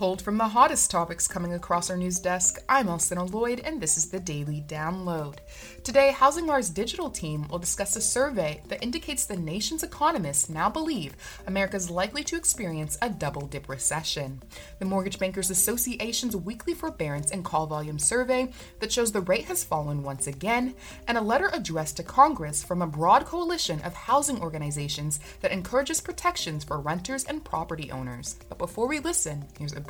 Pulled from the hottest topics coming across our news desk, I'm Alcynna Lloyd, and this is the Daily Download. Today, HousingWire's digital team will discuss a survey that indicates the nation's economists now believe America is likely to experience a double dip recession. The Mortgage Bankers Association's weekly forbearance and call volume survey that shows the rate has fallen once again, and a letter addressed to Congress from a broad coalition of housing organizations that encourages protections for renters and property owners. But before we listen, here's a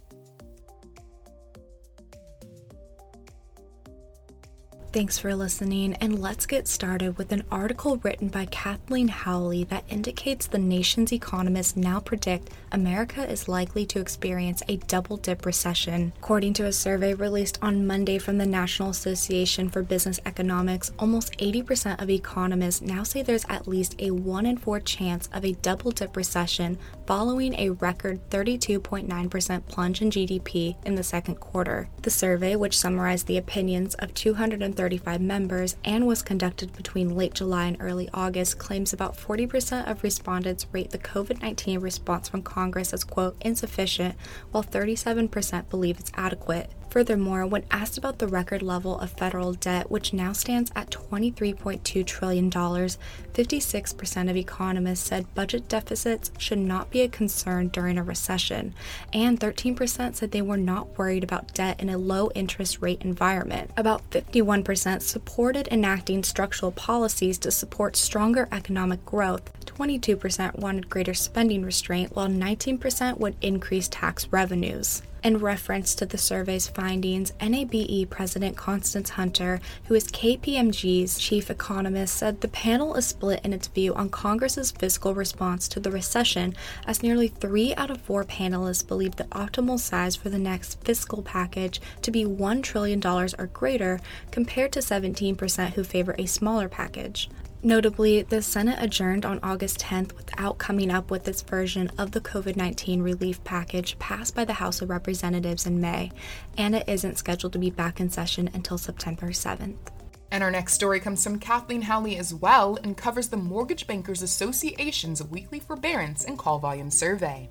Thanks for listening, and let's get started with an article written by Kathleen Howley that indicates the nation's economists now predict America is likely to experience a double dip recession. According to a survey released on Monday from the National Association for Business Economics, almost 80% of economists now say there's at least a 1 in 4 chance of a double dip recession following a record 32.9% plunge in GDP in the second quarter. The survey, which summarized the opinions of 230 35 members and was conducted between late July and early August, claims about 40% of respondents rate the COVID 19 response from Congress as, quote, insufficient, while 37% believe it's adequate. Furthermore, when asked about the record level of federal debt, which now stands at $23.2 trillion, 56% of economists said budget deficits should not be a concern during a recession, and 13% said they were not worried about debt in a low interest rate environment. About 51% supported enacting structural policies to support stronger economic growth. 22% wanted greater spending restraint, while 19% would increase tax revenues. In reference to the survey's findings, NABE President Constance Hunter, who is KPMG's chief economist, said the panel is split in its view on Congress's fiscal response to the recession, as nearly three out of four panelists believe the optimal size for the next fiscal package to be $1 trillion or greater, compared to 17% who favor a smaller package. Notably, the Senate adjourned on August 10th without coming up with its version of the COVID 19 relief package passed by the House of Representatives in May, and it isn't scheduled to be back in session until September 7th. And our next story comes from Kathleen Howley as well and covers the Mortgage Bankers Association's weekly forbearance and call volume survey.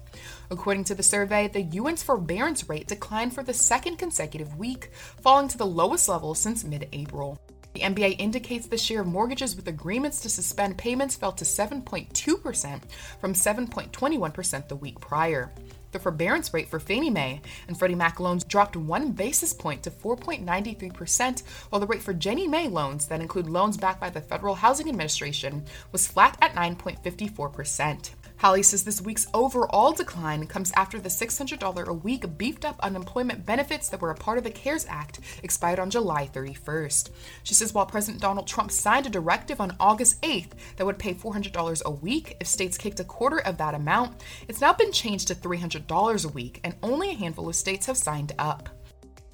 According to the survey, the UN's forbearance rate declined for the second consecutive week, falling to the lowest level since mid April. The MBA indicates the share of mortgages with agreements to suspend payments fell to 7.2% from 7.21% the week prior. The forbearance rate for Fannie Mae and Freddie Mac loans dropped one basis point to 4.93%, while the rate for Ginnie Mae loans, that include loans backed by the Federal Housing Administration, was flat at 9.54%. Howley says this week's overall decline comes after the $600 a week beefed up unemployment benefits that were a part of the CARES Act expired on July 31st. She says while President Donald Trump signed a directive on August 8th that would pay $400 a week if states kicked a quarter of that amount, it's now been changed to $300 a week, and only a handful of states have signed up.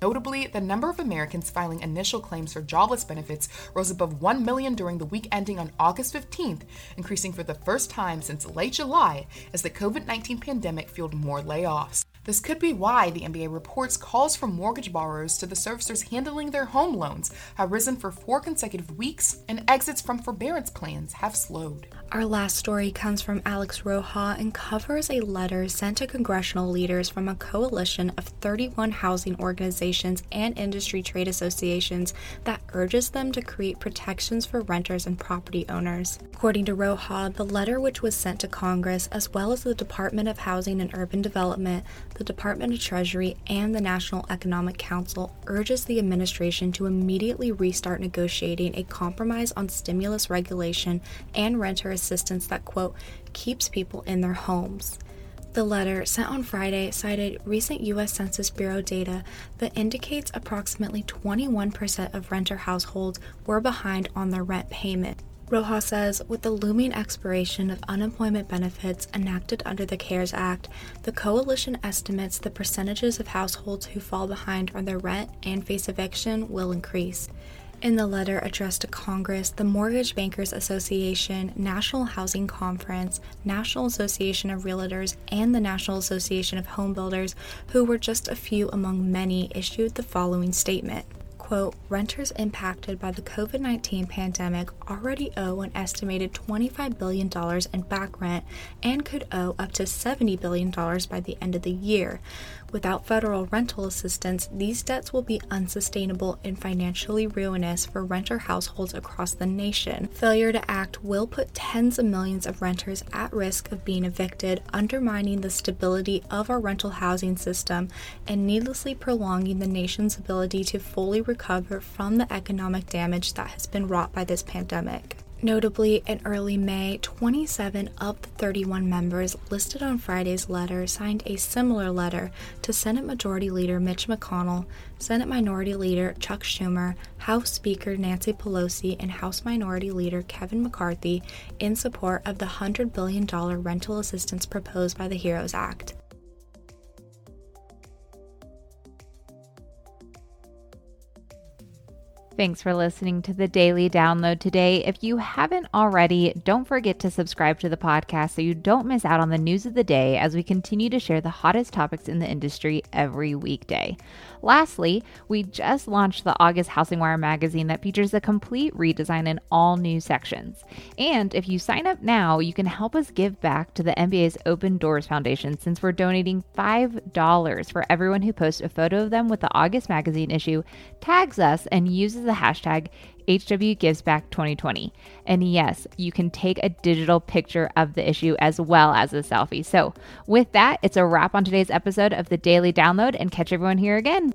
Notably, the number of Americans filing initial claims for jobless benefits rose above 1 million during the week ending on August 15th, increasing for the first time since late July as the COVID 19 pandemic fueled more layoffs. This could be why the MBA reports calls from mortgage borrowers to the servicers handling their home loans have risen for four consecutive weeks, and exits from forbearance plans have slowed. Our last story comes from Alex Roha and covers a letter sent to congressional leaders from a coalition of 31 housing organizations and industry trade associations that urges them to create protections for renters and property owners. According to Roha, the letter, which was sent to Congress as well as the Department of Housing and Urban Development, the Department of Treasury and the National Economic Council urges the administration to immediately restart negotiating a compromise on stimulus regulation and renter assistance that, quote, keeps people in their homes. The letter, sent on Friday, cited recent U.S. Census Bureau data that indicates approximately 21% of renter households were behind on their rent payment. Rojas says with the looming expiration of unemployment benefits enacted under the CARES Act, the coalition estimates the percentages of households who fall behind on their rent and face eviction will increase. In the letter addressed to Congress, the Mortgage Bankers Association, National Housing Conference, National Association of Realtors, and the National Association of Home Builders, who were just a few among many, issued the following statement quote, renters impacted by the COVID 19 pandemic already owe an estimated $25 billion in back rent and could owe up to $70 billion by the end of the year. Without federal rental assistance, these debts will be unsustainable and financially ruinous for renter households across the nation. Failure to act will put tens of millions of renters at risk of being evicted, undermining the stability of our rental housing system and needlessly prolonging the nation's ability to fully recover from the economic damage that has been wrought by this pandemic. Notably, in early May, 27 of the 31 members listed on Friday's letter signed a similar letter to Senate Majority Leader Mitch McConnell, Senate Minority Leader Chuck Schumer, House Speaker Nancy Pelosi, and House Minority Leader Kevin McCarthy in support of the $100 billion rental assistance proposed by the HEROES Act. Thanks for listening to the daily download today. If you haven't already, don't forget to subscribe to the podcast so you don't miss out on the news of the day as we continue to share the hottest topics in the industry every weekday. Lastly, we just launched the August HousingWire magazine that features a complete redesign in all new sections. And if you sign up now, you can help us give back to the MBA's Open Doors Foundation since we're donating $5 for everyone who posts a photo of them with the August magazine issue, tags us, and uses the hashtag HWGivesBack2020. And yes, you can take a digital picture of the issue as well as a selfie. So, with that, it's a wrap on today's episode of the Daily Download and catch everyone here again.